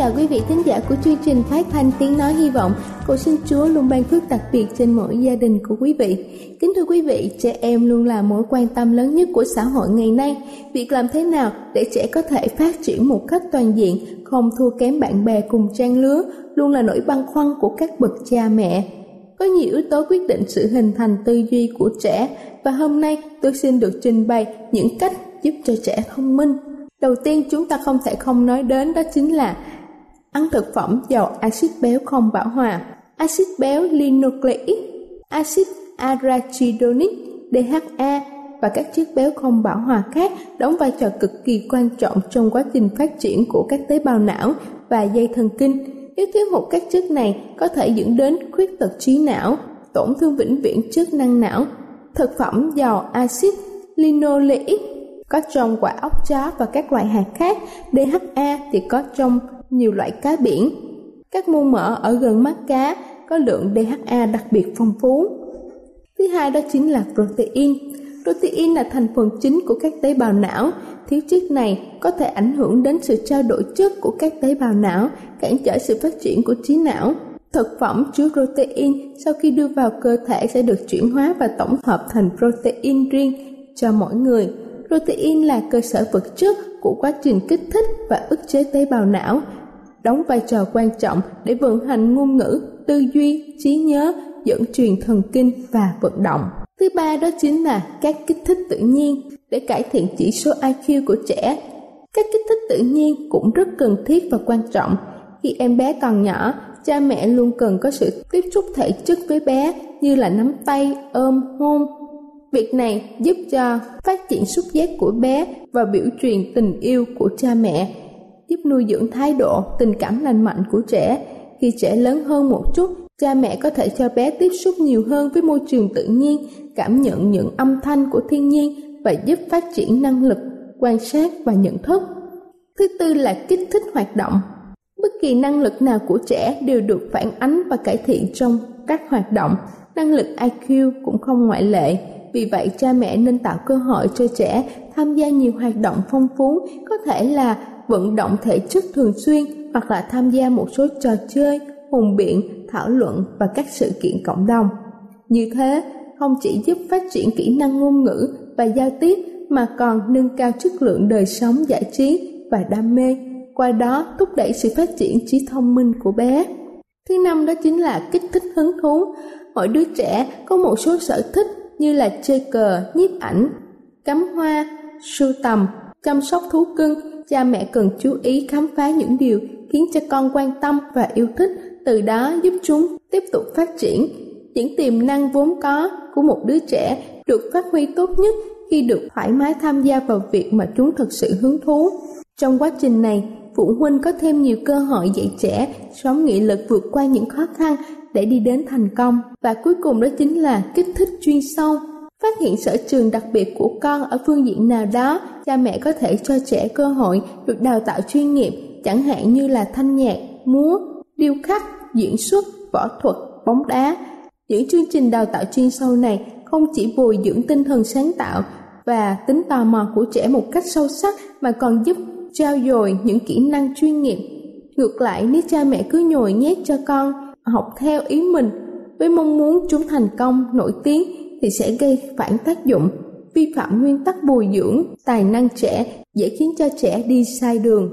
Chào quý vị thính giả của chương trình phát thanh tiếng nói hy vọng. Cầu xin Chúa luôn ban phước đặc biệt trên mỗi gia đình của quý vị. Kính thưa quý vị, trẻ em luôn là mối quan tâm lớn nhất của xã hội ngày nay. Việc làm thế nào để trẻ có thể phát triển một cách toàn diện, không thua kém bạn bè cùng trang lứa, luôn là nỗi băn khoăn của các bậc cha mẹ. Có nhiều yếu tố quyết định sự hình thành tư duy của trẻ và hôm nay tôi xin được trình bày những cách giúp cho trẻ thông minh Đầu tiên chúng ta không thể không nói đến đó chính là ăn thực phẩm giàu axit béo không bão hòa, axit béo linoleic, axit arachidonic, DHA và các chất béo không bão hòa khác đóng vai trò cực kỳ quan trọng trong quá trình phát triển của các tế bào não và dây thần kinh. Nếu thiếu hụt các chất này có thể dẫn đến khuyết tật trí não, tổn thương vĩnh viễn chức năng não. Thực phẩm giàu axit linoleic có trong quả ốc chó và các loại hạt khác. DHA thì có trong nhiều loại cá biển. Các mô mỡ ở gần mắt cá có lượng DHA đặc biệt phong phú. Thứ hai đó chính là protein. Protein là thành phần chính của các tế bào não. Thiếu chất này có thể ảnh hưởng đến sự trao đổi chất của các tế bào não, cản trở sự phát triển của trí não. Thực phẩm chứa protein sau khi đưa vào cơ thể sẽ được chuyển hóa và tổng hợp thành protein riêng cho mỗi người. Protein là cơ sở vật chất của quá trình kích thích và ức chế tế bào não, đóng vai trò quan trọng để vận hành ngôn ngữ, tư duy, trí nhớ, dẫn truyền thần kinh và vận động. Thứ ba đó chính là các kích thích tự nhiên để cải thiện chỉ số IQ của trẻ. Các kích thích tự nhiên cũng rất cần thiết và quan trọng. Khi em bé còn nhỏ, cha mẹ luôn cần có sự tiếp xúc thể chất với bé như là nắm tay, ôm, hôn, Việc này giúp cho phát triển xúc giác của bé và biểu truyền tình yêu của cha mẹ, giúp nuôi dưỡng thái độ, tình cảm lành mạnh của trẻ. Khi trẻ lớn hơn một chút, cha mẹ có thể cho bé tiếp xúc nhiều hơn với môi trường tự nhiên, cảm nhận những âm thanh của thiên nhiên và giúp phát triển năng lực quan sát và nhận thức. Thứ tư là kích thích hoạt động. Bất kỳ năng lực nào của trẻ đều được phản ánh và cải thiện trong các hoạt động. Năng lực IQ cũng không ngoại lệ vì vậy cha mẹ nên tạo cơ hội cho trẻ tham gia nhiều hoạt động phong phú, có thể là vận động thể chất thường xuyên hoặc là tham gia một số trò chơi, hùng biện, thảo luận và các sự kiện cộng đồng. Như thế, không chỉ giúp phát triển kỹ năng ngôn ngữ và giao tiếp mà còn nâng cao chất lượng đời sống giải trí và đam mê, qua đó thúc đẩy sự phát triển trí thông minh của bé. Thứ năm đó chính là kích thích hứng thú. Mỗi đứa trẻ có một số sở thích như là chơi cờ, nhiếp ảnh, cắm hoa, sưu tầm, chăm sóc thú cưng, cha mẹ cần chú ý khám phá những điều khiến cho con quan tâm và yêu thích, từ đó giúp chúng tiếp tục phát triển. Những tiềm năng vốn có của một đứa trẻ được phát huy tốt nhất khi được thoải mái tham gia vào việc mà chúng thực sự hứng thú. Trong quá trình này, phụ huynh có thêm nhiều cơ hội dạy trẻ sống nghị lực vượt qua những khó khăn để đi đến thành công và cuối cùng đó chính là kích thích chuyên sâu phát hiện sở trường đặc biệt của con ở phương diện nào đó, cha mẹ có thể cho trẻ cơ hội được đào tạo chuyên nghiệp, chẳng hạn như là thanh nhạc, múa, điêu khắc, diễn xuất, võ thuật, bóng đá. Những chương trình đào tạo chuyên sâu này không chỉ bồi dưỡng tinh thần sáng tạo và tính tò mò của trẻ một cách sâu sắc, mà còn giúp trao dồi những kỹ năng chuyên nghiệp. Ngược lại, nếu cha mẹ cứ nhồi nhét cho con học theo ý mình, với mong muốn chúng thành công, nổi tiếng thì sẽ gây phản tác dụng, vi phạm nguyên tắc bồi dưỡng, tài năng trẻ, dễ khiến cho trẻ đi sai đường.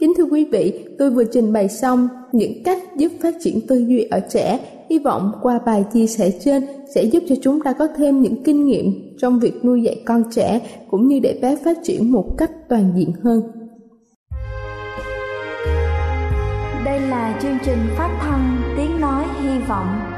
Kính thưa quý vị, tôi vừa trình bày xong những cách giúp phát triển tư duy ở trẻ. Hy vọng qua bài chia sẻ trên sẽ giúp cho chúng ta có thêm những kinh nghiệm trong việc nuôi dạy con trẻ cũng như để bé phát triển một cách toàn diện hơn. Đây là chương trình phát thanh tiếng nói hy vọng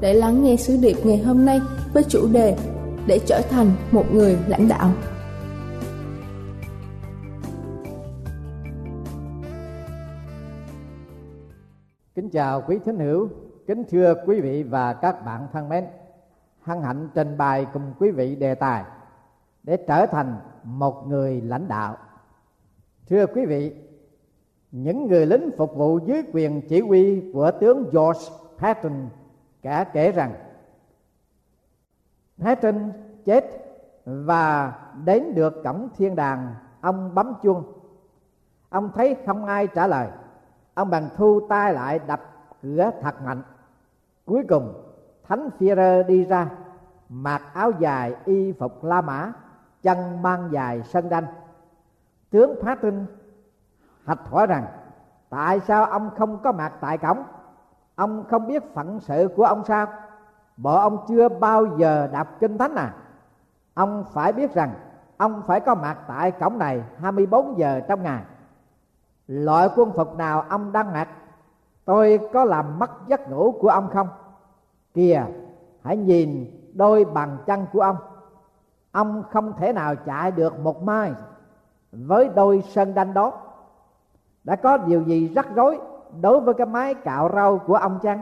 để lắng nghe sứ điệp ngày hôm nay với chủ đề để trở thành một người lãnh đạo. Kính chào quý thính hữu, kính thưa quý vị và các bạn thân mến. Hân hạnh trình bày cùng quý vị đề tài để trở thành một người lãnh đạo. Thưa quý vị, những người lính phục vụ dưới quyền chỉ huy của tướng George Patton cả kể rằng Patton chết và đến được cổng thiên đàng, ông bấm chuông. Ông thấy không ai trả lời. Ông bằng thu tay lại đập cửa thật mạnh. Cuối cùng, thánh Führer đi ra, mặc áo dài y phục La Mã, chân mang dài sân đanh. Tướng Patton hạch hỏi rằng, tại sao ông không có mặt tại cổng? Ông không biết phận sự của ông sao? Bộ ông chưa bao giờ đọc kinh thánh à? Ông phải biết rằng, ông phải có mặt tại cổng này 24 giờ trong ngày. Loại quân phục nào ông đang mặc? Tôi có làm mất giấc ngủ của ông không? Kìa, hãy nhìn đôi bàn chân của ông. Ông không thể nào chạy được một mai với đôi sân đanh đó, đã có điều gì rắc rối? Đối với cái máy cạo rau của ông chăng?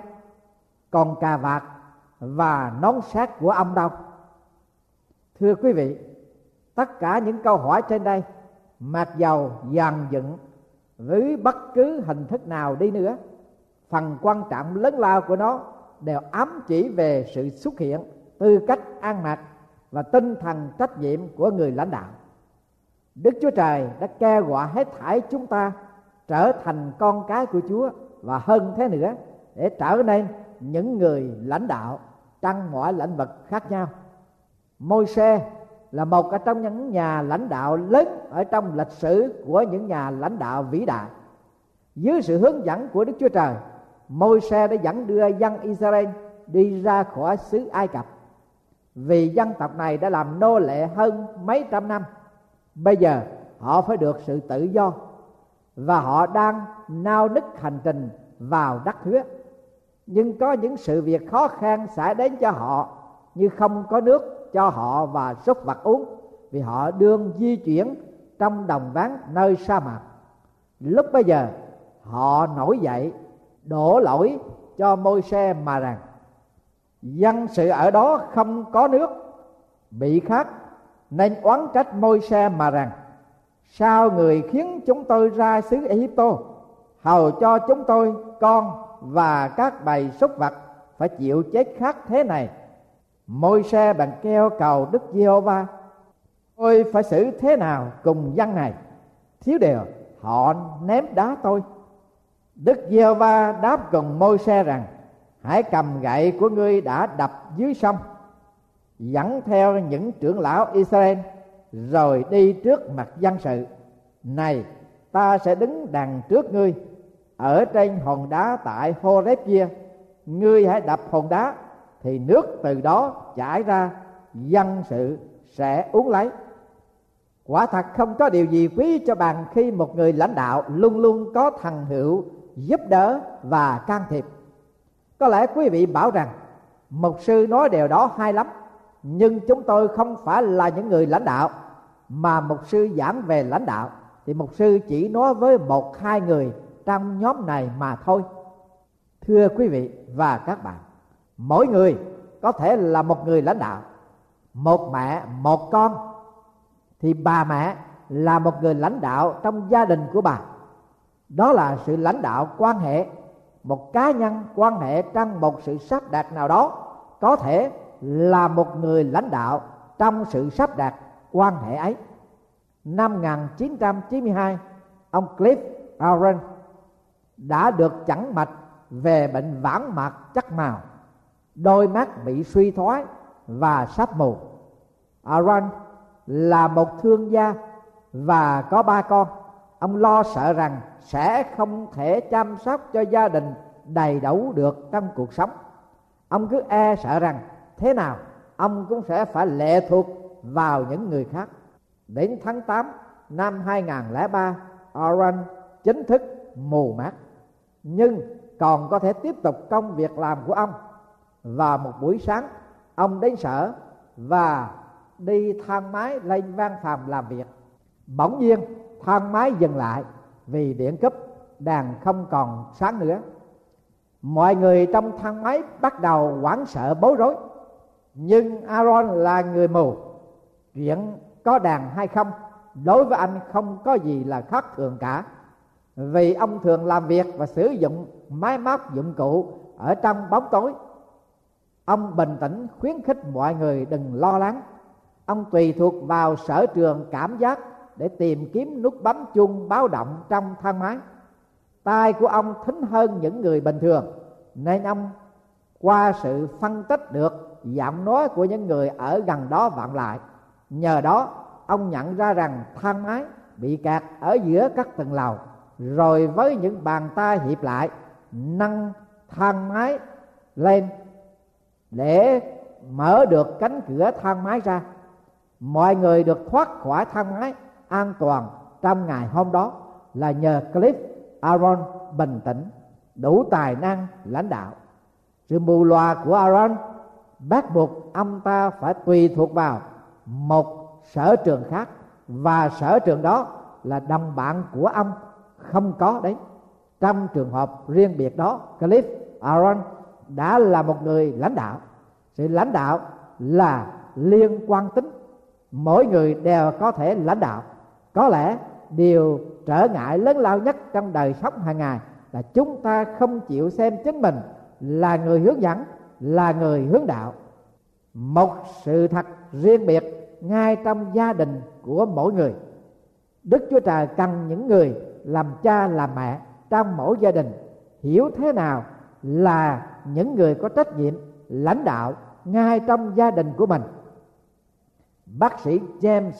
Còn cà vạt và nón sát của ông đâu? Thưa quý vị, tất cả những câu hỏi trên đây, mặc dầu dàn dựng với bất cứ hình thức nào đi nữa, phần quan trọng lớn lao của nó đều ám chỉ về sự xuất hiện tư cách an mặc và tinh thần trách nhiệm của người lãnh đạo. Đức chúa trời đã kêu gọi hết thảy chúng ta trở thành con cái của Chúa và hơn thế nữa để trở nên những người lãnh đạo trong mọi lĩnh vực khác nhau. Môi xe là một ở trong những nhà lãnh đạo lớn ở trong lịch sử của những nhà lãnh đạo vĩ đại. Dưới sự hướng dẫn của Đức Chúa Trời, môi xe đã dẫn đưa dân Israel đi ra khỏi xứ Ai Cập. Vì dân tộc này đã làm nô lệ hơn mấy trăm năm, bây giờ họ phải được sự tự do và họ đang nao nức hành trình vào đất hứa. Nhưng có những sự việc khó khăn xảy đến cho họ, như không có nước cho họ và súc vật uống, vì họ đương di chuyển trong đồng ván nơi sa mạc. Lúc bây giờ, họ nổi dậy, đổ lỗi cho môi xe mà rằng, dân sự ở đó không có nước, bị khát, nên oán trách môi xe mà rằng sao người khiến chúng tôi ra xứ Egypto? Hầu cho chúng tôi con và các bầy súc vật phải chịu chết khác thế này. Môi xe bằng keo cầu đức giê-hô-va, tôi phải xử thế nào cùng dân này? Thiếu điều, họ ném đá tôi. Đức giê-hô-va đáp cùng môi xe rằng, hãy cầm gậy của ngươi đã đập dưới sông, dẫn theo những trưởng lão Israel rồi đi trước mặt dân sự. Này, ta sẽ đứng đằng trước ngươi. Ở trên hòn đá tại Horeb kia ngươi hãy đập hòn đá, thì nước từ đó chảy ra dân sự sẽ uống lấy. Quả thật không có điều gì quý cho bằng khi một người lãnh đạo luôn luôn có thằng hữu giúp đỡ và can thiệp. Có lẽ quý vị bảo rằng, mục sư nói điều đó hay lắm nhưng chúng tôi không phải là những người lãnh đạo, mà mục sư giảng về lãnh đạo. Thì mục sư chỉ nói với một, hai người trong nhóm này mà thôi. Thưa quý vị và các bạn, mỗi người có thể là một người lãnh đạo. Một mẹ, một con. Thì bà mẹ là một người lãnh đạo trong gia đình của bà. Đó là sự lãnh đạo quan hệ, một cá nhân quan hệ trong một sự sắp đặt nào đó có thể là một người lãnh đạo trong sự sắp đặt quan hệ ấy. Năm 1992, ông Cliff Aaron đã được chẩn mạch về bệnh vãng mạc chắc màu, đôi mắt bị suy thoái và sắp mù. Aaron là một thương gia và có ba con. Ông lo sợ rằng sẽ không thể chăm sóc cho gia đình đầy đủ được trong cuộc sống. Ông cứ e sợ rằng thế nào, ông cũng sẽ phải lệ thuộc vào những người khác. Đến tháng 8 năm 2003 Aaron chính thức mù mắt nhưng còn có thể tiếp tục công việc làm của ông. Và một buổi sáng, ông đến sở và đi thang máy lên văn phòng làm việc. Bỗng nhiên, thang máy dừng lại vì điện cấp đàn không còn sáng nữa. Mọi người trong thang máy bắt đầu hoảng sợ bối rối nhưng Aaron là người mù. Chuyện có đàn hay không, đối với anh không có gì là khác thường cả. Vì ông thường làm việc và sử dụng máy móc dụng cụ ở trong bóng tối. Ông bình tĩnh khuyến khích mọi người đừng lo lắng. Ông tùy thuộc vào sở trường cảm giác để tìm kiếm nút bấm chuông báo động trong thang máy. Tai của ông thính hơn những người bình thường, nên ông qua sự phân tích được giọng nói của những người ở gần đó vọng lại. Nhờ đó, ông nhận ra rằng thang máy bị kẹt ở giữa các tầng lầu, rồi với những bàn tay hiệp lại, nâng thang máy lên để mở được cánh cửa thang máy ra. Mọi người được thoát khỏi thang máy an toàn trong ngày hôm đó là nhờ clip Aaron bình tĩnh, đủ tài năng lãnh đạo. Sự mù loà của Aaron bắt buộc ông ta phải tùy thuộc vào một sở trường khác và sở trường đó là đồng bạn của ông không có đấy. Trong trường hợp riêng biệt đó, Cliff Aaron đã là một người lãnh đạo. Sự lãnh đạo là liên quan tính. Mỗi người đều có thể lãnh đạo. Có lẽ điều trở ngại lớn lao nhất trong đời sống hàng ngày là chúng ta không chịu xem chính mình là người hướng dẫn là người hướng đạo. Một sự thật riêng biệt ngay trong gia đình của mỗi người. Đức chúa trời cần những người làm cha làm mẹ trong mỗi gia đình hiểu thế nào là những người có trách nhiệm lãnh đạo ngay trong gia đình của mình. Bác sĩ james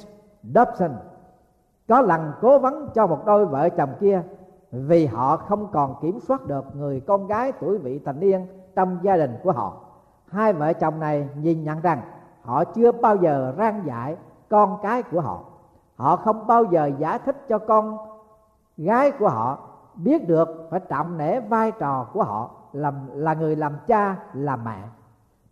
dobson có lần cố vấn cho một đôi vợ chồng kia vì họ không còn kiểm soát được người con gái tuổi vị thành niên trong gia đình của họ. Hai vợ chồng này nhìn nhận rằng họ chưa bao giờ rang dạy con cái của họ. Họ không bao giờ giải thích cho con gái của họ, biết được phải trọng nể vai trò của họ, làm, là người làm cha làm mẹ.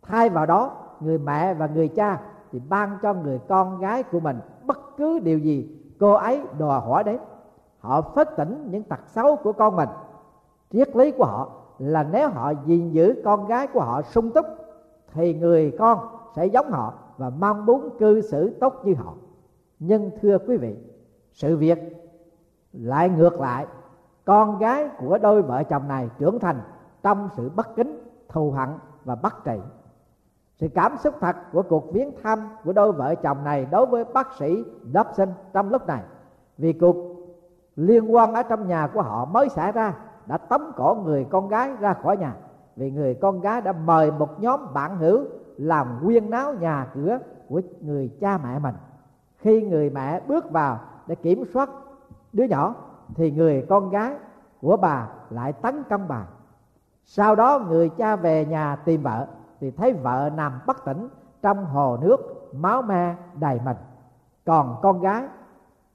Thay vào đó, người mẹ và người cha thì ban cho người con gái của mình bất cứ điều gì cô ấy đòi hỏi đến. Họ phất tỉnh những tật xấu của con mình, triết lý của họ là nếu họ gìn giữ con gái của họ sung túc, thì người con sẽ giống họ và mong muốn cư xử tốt như họ. Nhưng thưa quý vị, sự việc lại ngược lại. Con gái của đôi vợ chồng này trưởng thành trong sự bất kính, thù hận và bắt trị sự cảm xúc thật của cuộc viếng thăm của đôi vợ chồng này đối với bác sĩ Dobson trong lúc này, vì cuộc liên quan ở trong nhà của họ mới xảy ra đã tống cổ người con gái ra khỏi nhà. Vì người con gái đã mời một nhóm bạn hữu làm quyên náo nhà cửa của người cha mẹ mình. Khi người mẹ bước vào để kiểm soát đứa nhỏ, thì người con gái của bà lại tấn công bà. Sau đó người cha về nhà tìm vợ, thì thấy vợ nằm bất tỉnh trong hồ nước máu me đầy mình. Còn con gái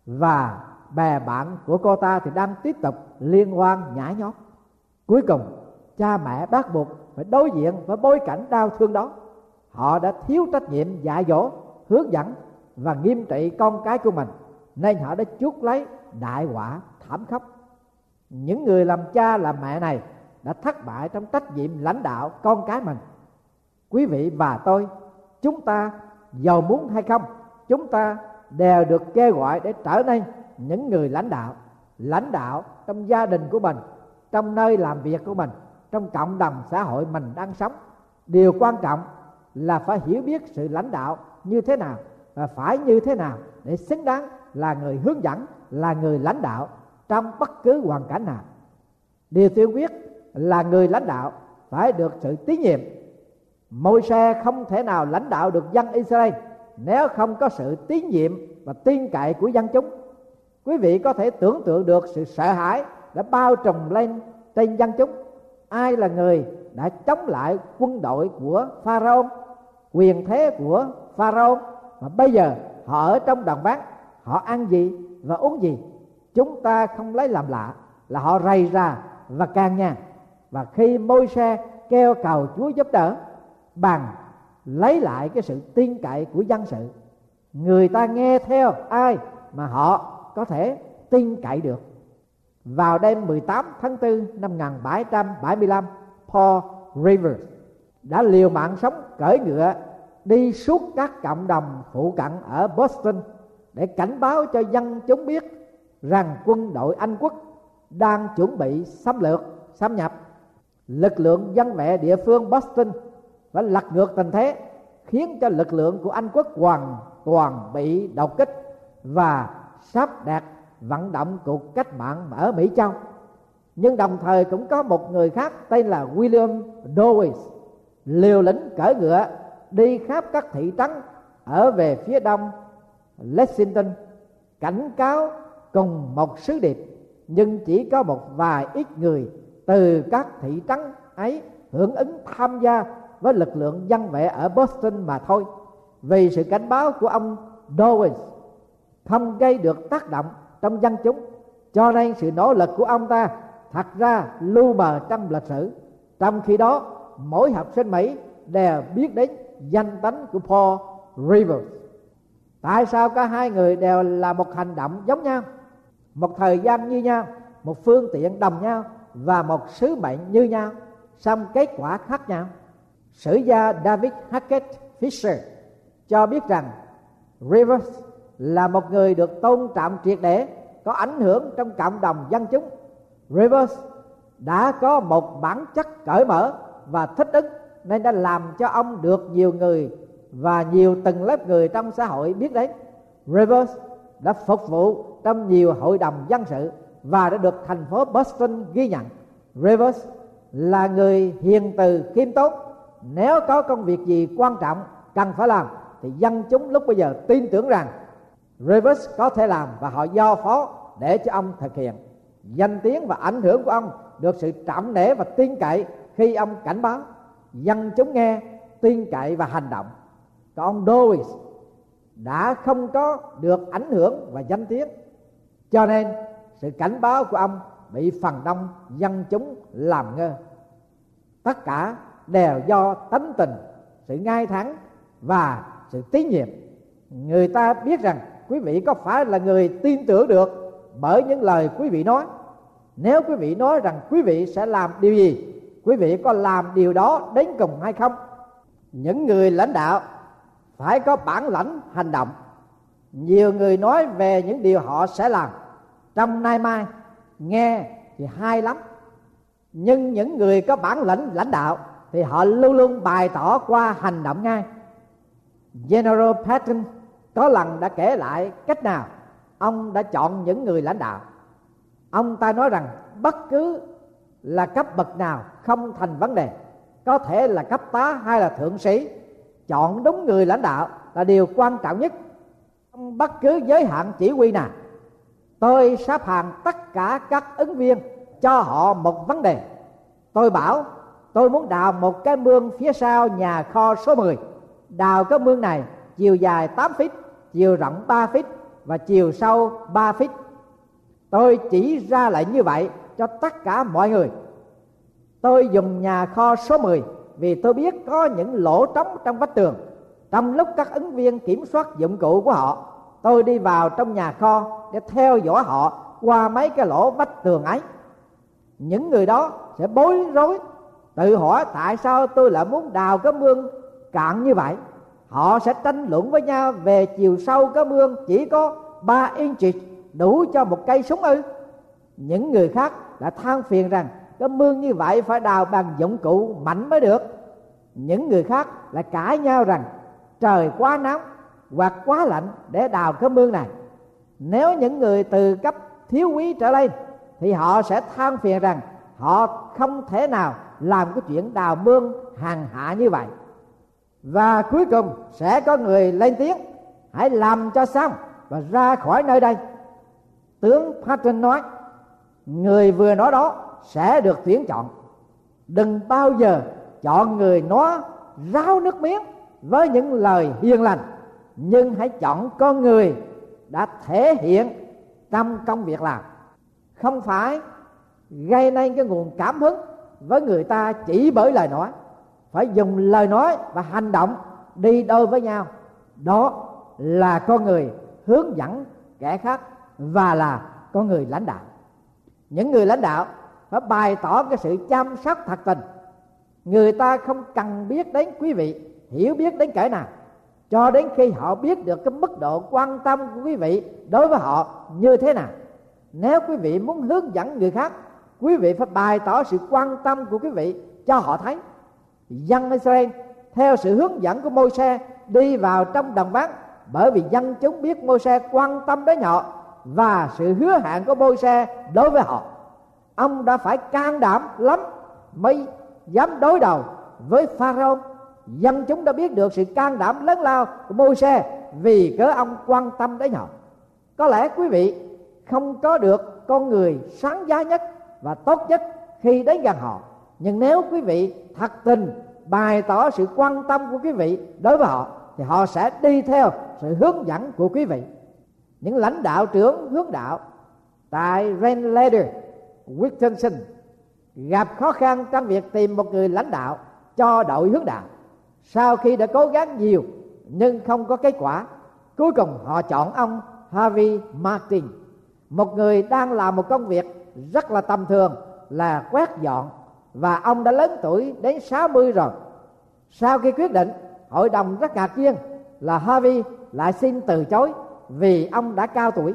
và bè bạn của cô ta thì đang tiếp tục liên quan nhảy nhót. Cuối cùng, cha mẹ bắt buộc phải đối diện với bối cảnh đau thương đó. Họ đã thiếu trách nhiệm dạy dỗ, hướng dẫn và nghiêm trị con cái của mình, nên họ đã chuốc lấy đại quả thảm khốc. Những người làm cha làm mẹ này đã thất bại trong trách nhiệm lãnh đạo con cái mình. Quý vị và tôi, chúng ta giàu muốn hay không, chúng ta đều được kêu gọi để trở nên những người lãnh đạo lãnh đạo trong gia đình của mình, trong nơi làm việc của mình, trong cộng đồng xã hội mình đang sống. Điều quan trọng là phải hiểu biết sự lãnh đạo như thế nào và phải như thế nào để xứng đáng là người hướng dẫn, là người lãnh đạo trong bất cứ hoàn cảnh nào. Điều tiên quyết là người lãnh đạo phải được sự tín nhiệm. Môi xe không thể nào lãnh đạo được dân Israel nếu không có sự tín nhiệm và tin cậy của dân chúng quý vị có thể tưởng tượng được sự sợ hãi đã bao trùm lên trên dân chúng. Ai là người đã chống lại quân đội của pharaoh, quyền thế của pharaoh? Và bây giờ họ ở trong đồng ván, họ ăn gì và uống gì? Chúng ta không lấy làm lạ là họ rầy ra và càng nhà và khi môi xe kêu cầu chúa giúp đỡ, bằng lấy lại cái sự tin cậy của dân sự, người ta nghe theo ai mà họ có thể tin cậy được vào đêm 18 tháng 4 năm 1775 Paul Rivers đã liều mạng sống cởi ngựa đi suốt các cộng đồng phụ cận ở Boston để cảnh báo cho dân chúng biết rằng quân đội Anh quốc đang chuẩn bị xâm lược, xâm nhập. Lực lượng dân vệ địa phương Boston phải lật ngược tình thế khiến cho lực lượng của Anh quốc hoàn toàn bị đột kích và sắp đạt vận động cuộc cách mạng ở Mỹ Châu. Nhưng đồng thời cũng có một người khác tên là William Dawes liều lĩnh cởi ngựa đi khắp các thị trấn ở về phía đông Lexington, cảnh cáo cùng một sứ điệp, nhưng chỉ có một vài ít người từ các thị trấn ấy hưởng ứng tham gia với lực lượng dân vệ ở Boston mà thôi vì sự cảnh báo của ông Dawes không gây được tác động trong dân chúng. Cho nên sự nỗ lực của ông ta thật ra lưu mờ trong lịch sử. Trong khi đó, mỗi học sinh Mỹ đều biết đến danh tánh của Paul Rivers. Tại sao cả hai người đều là một hành động giống nhau? Một thời gian như nhau, một phương tiện đồng nhau và một sứ mệnh như nhau, song kết quả khác nhau. Sử gia David Hackett Fisher cho biết rằng Rivers là một người được tôn trọng triệt để, có ảnh hưởng trong cộng đồng dân chúng. Rivers đã có một bản chất cởi mở và thích ứng, nên đã làm cho ông được nhiều người và nhiều tầng lớp người trong xã hội biết đến. Rivers đã phục vụ trong nhiều hội đồng dân sự và đã được thành phố Boston ghi nhận. Rivers là người hiền từ, khiêm tốn. Nếu có công việc gì quan trọng cần phải làm, thì dân chúng lúc bây giờ tin tưởng rằng Rivers có thể làm và họ do phó để cho ông thực hiện. Danh tiếng và ảnh hưởng của ông được sự trọng nể và tin cậy khi ông cảnh báo. Dân chúng nghe, tin cậy và hành động. Còn ông Dowes đã không có được ảnh hưởng và danh tiếng. Cho nên, sự cảnh báo của ông bị phần đông dân chúng làm ngơ. Tất cả đều do tánh tình, sự ngay thẳng và sự tín nhiệm. Người ta biết rằng quý vị có phải là người tin tưởng được bởi những lời quý vị nói? Nếu quý vị nói rằng quý vị sẽ làm điều gì? Quý vị có làm điều đó đến cùng hay không? Những người lãnh đạo phải có bản lãnh hành động. Nhiều người nói về những điều họ sẽ làm. Trong nay mai, nghe thì hay lắm. Nhưng những người có bản lĩnh lãnh đạo thì họ luôn luôn bày tỏ qua hành động ngay. General Patton có lần đã kể lại cách nào ông đã chọn những người lãnh đạo. Ông ta nói rằng bất cứ là cấp bậc nào không thành vấn đề. Có thể là cấp tá hay là thượng sĩ, chọn đúng người lãnh đạo là điều quan trọng nhất. Trong bất cứ giới hạn chỉ huy nào, tôi sắp hàng tất cả các ứng viên cho họ một vấn đề. Tôi bảo, tôi muốn đào một cái mương phía sau nhà kho số 10 đào cái mương này chiều dài 8 feet chiều rộng 3 feet và chiều sâu 3 feet. Tôi chỉ ra lệnh như vậy cho tất cả mọi người. Tôi dùng nhà kho số 10 vì tôi biết có những lỗ trống trong vách tường. Trong lúc các ứng viên kiểm soát dụng cụ của họ, tôi đi vào trong nhà kho để theo dõi họ qua mấy cái lỗ vách tường ấy. Những người đó sẽ bối rối, tự hỏi tại sao tôi lại muốn đào cái mương cạn như vậy họ sẽ tranh luận với nhau về chiều sâu cái mương chỉ có 3 inch đủ cho một cây súng ư. Những người khác đã than phiền rằng cái mương như vậy phải đào bằng dụng cụ mạnh mới được. Những người khác lại cãi nhau rằng trời quá nóng hoặc quá lạnh để đào cái mương này. Nếu những người từ cấp thiếu quý trở lên thì họ sẽ than phiền rằng họ không thể nào làm cái chuyện đào mương hàng hạ như vậy và cuối cùng sẽ có người lên tiếng. Hãy làm cho xong và ra khỏi nơi đây. Tướng Patton nói, người vừa nói đó sẽ được tuyển chọn. Đừng bao giờ chọn người nó ráo nước miếng với những lời hiền lành, nhưng hãy chọn con người đã thể hiện trong công việc làm. Không phải gây nên cái nguồn cảm hứng với người ta chỉ bởi lời nói phải dùng lời nói và hành động đi đôi với nhau. Đó là con người hướng dẫn kẻ khác và là con người lãnh đạo. Những người lãnh đạo phải bày tỏ cái sự chăm sóc thật tình. Người ta không cần biết đến quý vị, hiểu biết đến kẻ nào. Cho đến khi họ biết được cái mức độ quan tâm của quý vị đối với họ như thế nào. Nếu quý vị muốn hướng dẫn người khác, quý vị phải bày tỏ sự quan tâm của quý vị cho họ thấy dân Israel theo sự hướng dẫn của môi xe đi vào trong đồng vắng bởi vì dân chúng biết môi xe quan tâm đến họ và sự hứa hẹn của môi xe đối với họ. Ông đã phải can đảm lắm mới dám đối đầu với pharaoh. Dân chúng đã biết được sự can đảm lớn lao của môi xe vì cớ ông quan tâm đến họ. Có lẽ quý vị không có được con người sáng giá nhất và tốt nhất khi đến gần họ nhưng nếu quý vị thật tình bày tỏ sự quan tâm của quý vị đối với họ, thì họ sẽ đi theo sự hướng dẫn của quý vị. Những lãnh đạo trưởng hướng đạo tại Renlader Wilkinson, gặp khó khăn trong việc tìm một người lãnh đạo cho đội hướng đạo. Sau khi đã cố gắng nhiều nhưng không có kết quả, cuối cùng họ chọn ông Harvey Martin, một người đang làm một công việc rất là tầm thường là quét dọn và ông đã lớn tuổi đến 60 rồi. Sau khi quyết định, hội đồng rất ngạc nhiên là Harvey lại xin từ chối vì ông đã cao tuổi.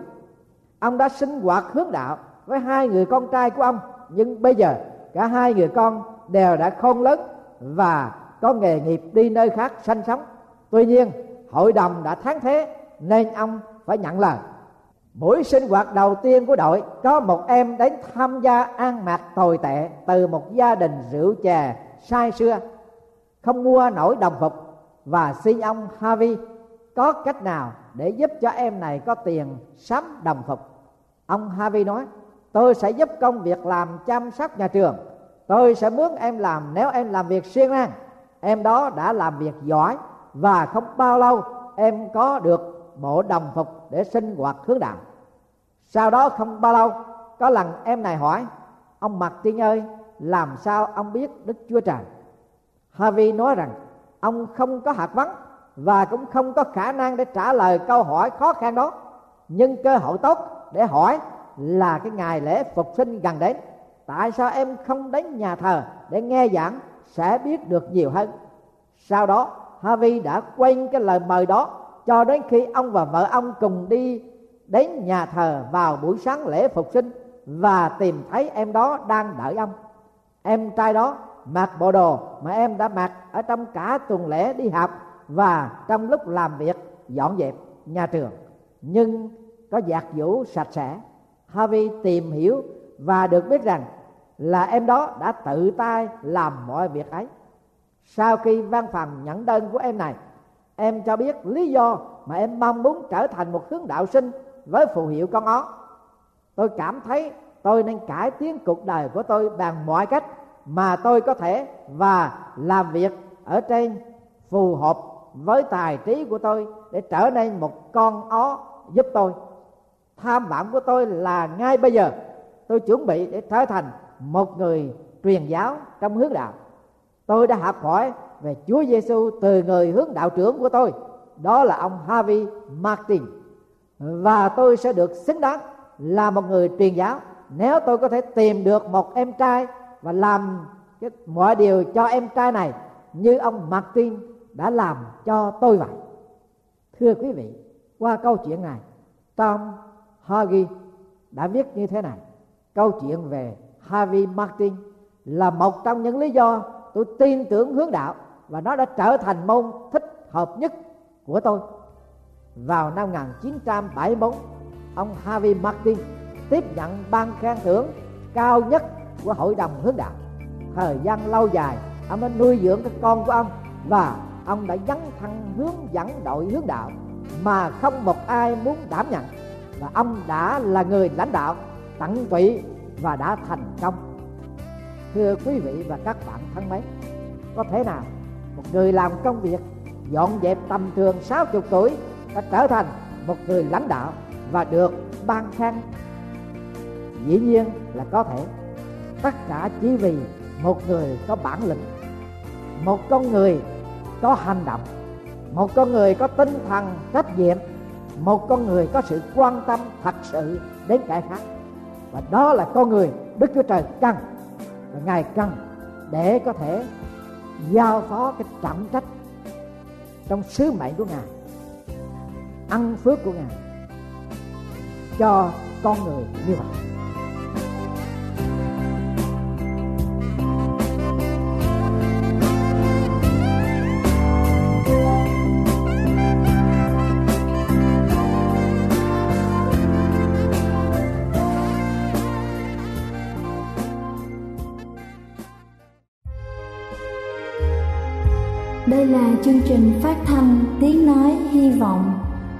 Ông đã sinh hoạt hướng đạo với hai người con trai của ông, nhưng bây giờ cả hai người con đều đã khôn lớn và có nghề nghiệp đi nơi khác sanh sống. Tuy nhiên, hội đồng đã thắng thế nên ông phải nhận lời buổi sinh hoạt đầu tiên của đội, có một em đến tham gia ăn mặc tồi tệ từ một gia đình rượu chè sai xưa không mua nổi đồng phục. Và xin ông Harvey, có cách nào để giúp cho em này có tiền sắm đồng phục? Ông Harvey nói, tôi sẽ giúp công việc làm chăm sóc nhà trường. Tôi sẽ mướn em làm nếu em làm việc siêng năng. Em đó đã làm việc giỏi và không bao lâu em có được bộ đồng phục để sinh hoạt hướng đạo sau đó không bao lâu, có lần em này hỏi, ông mặt tiên ơi, làm sao ông biết đức chúa trời? Harvey nói rằng, ông không có hạt vấn và cũng không có khả năng để trả lời câu hỏi khó khăn đó. Nhưng cơ hội tốt để hỏi là cái ngày lễ phục sinh gần đến. Tại sao em không đến nhà thờ để nghe giảng sẽ biết được nhiều hơn? Sau đó, Harvey đã quên cái lời mời đó cho đến khi ông và vợ ông cùng đi đến nhà thờ vào buổi sáng lễ phục sinh và tìm thấy em đó đang đợi ông. Em trai đó mặc bộ đồ mà em đã mặc ở trong cả tuần lễ đi học và trong lúc làm việc dọn dẹp nhà trường. Nhưng có giặt giũ sạch sẽ. Harvey tìm hiểu và được biết rằng là em đó đã tự tay làm mọi việc ấy. Sau khi văn phòng nhận đơn của em này, em cho biết lý do mà em mong muốn trở thành một hướng đạo sinh với phù hiệu con ó, tôi cảm thấy tôi nên cải tiến cuộc đời của tôi bằng mọi cách mà tôi có thể và làm việc ở trên phù hợp với tài trí của tôi để trở nên một con ó giúp tôi. Tham vọng của tôi là ngay bây giờ. Tôi chuẩn bị để trở thành một người truyền giáo trong hướng đạo. Tôi đã học hỏi về Chúa Giêsu từ người hướng đạo trưởng của tôi. Đó là ông Harvey Martin và tôi sẽ được xứng đáng là một người truyền giáo. Nếu tôi có thể tìm được một em trai và làm cái mọi điều cho em trai này như ông Martin đã làm cho tôi vậy. Thưa quý vị, qua câu chuyện này, Tom Hagi đã viết như thế này. Câu chuyện về Harvey Martin là một trong những lý do tôi tin tưởng hướng đạo và nó đã trở thành môn thích hợp nhất của tôi vào năm 1974 ông Harvey Martin tiếp nhận ban khen thưởng cao nhất của hội đồng hướng đạo. Thời gian lâu dài, ông đã nuôi dưỡng các con của ông và ông đã dấn thân hướng dẫn đội hướng đạo mà không một ai muốn đảm nhận. Và ông đã là người lãnh đạo, tận tụy và đã thành công. Thưa quý vị và các bạn thân mến, có thể nào một người làm công việc dọn dẹp tầm thường 60 tuổi đã trở thành một người lãnh đạo và được ban khen. Dĩ nhiên là có thể. Tất cả chỉ vì một người có bản lĩnh, một con người có hành động, một con người có tinh thần trách nhiệm, một con người có sự quan tâm thật sự đến kẻ khác. Và đó là con người đức chúa trời cần và ngài cần để có thể giao phó cái trọng trách trong sứ mệnh của ngài ăn phước của ngài cho con người như vậy. Đây là chương trình phát thanh Tiếng Nói Hy Vọng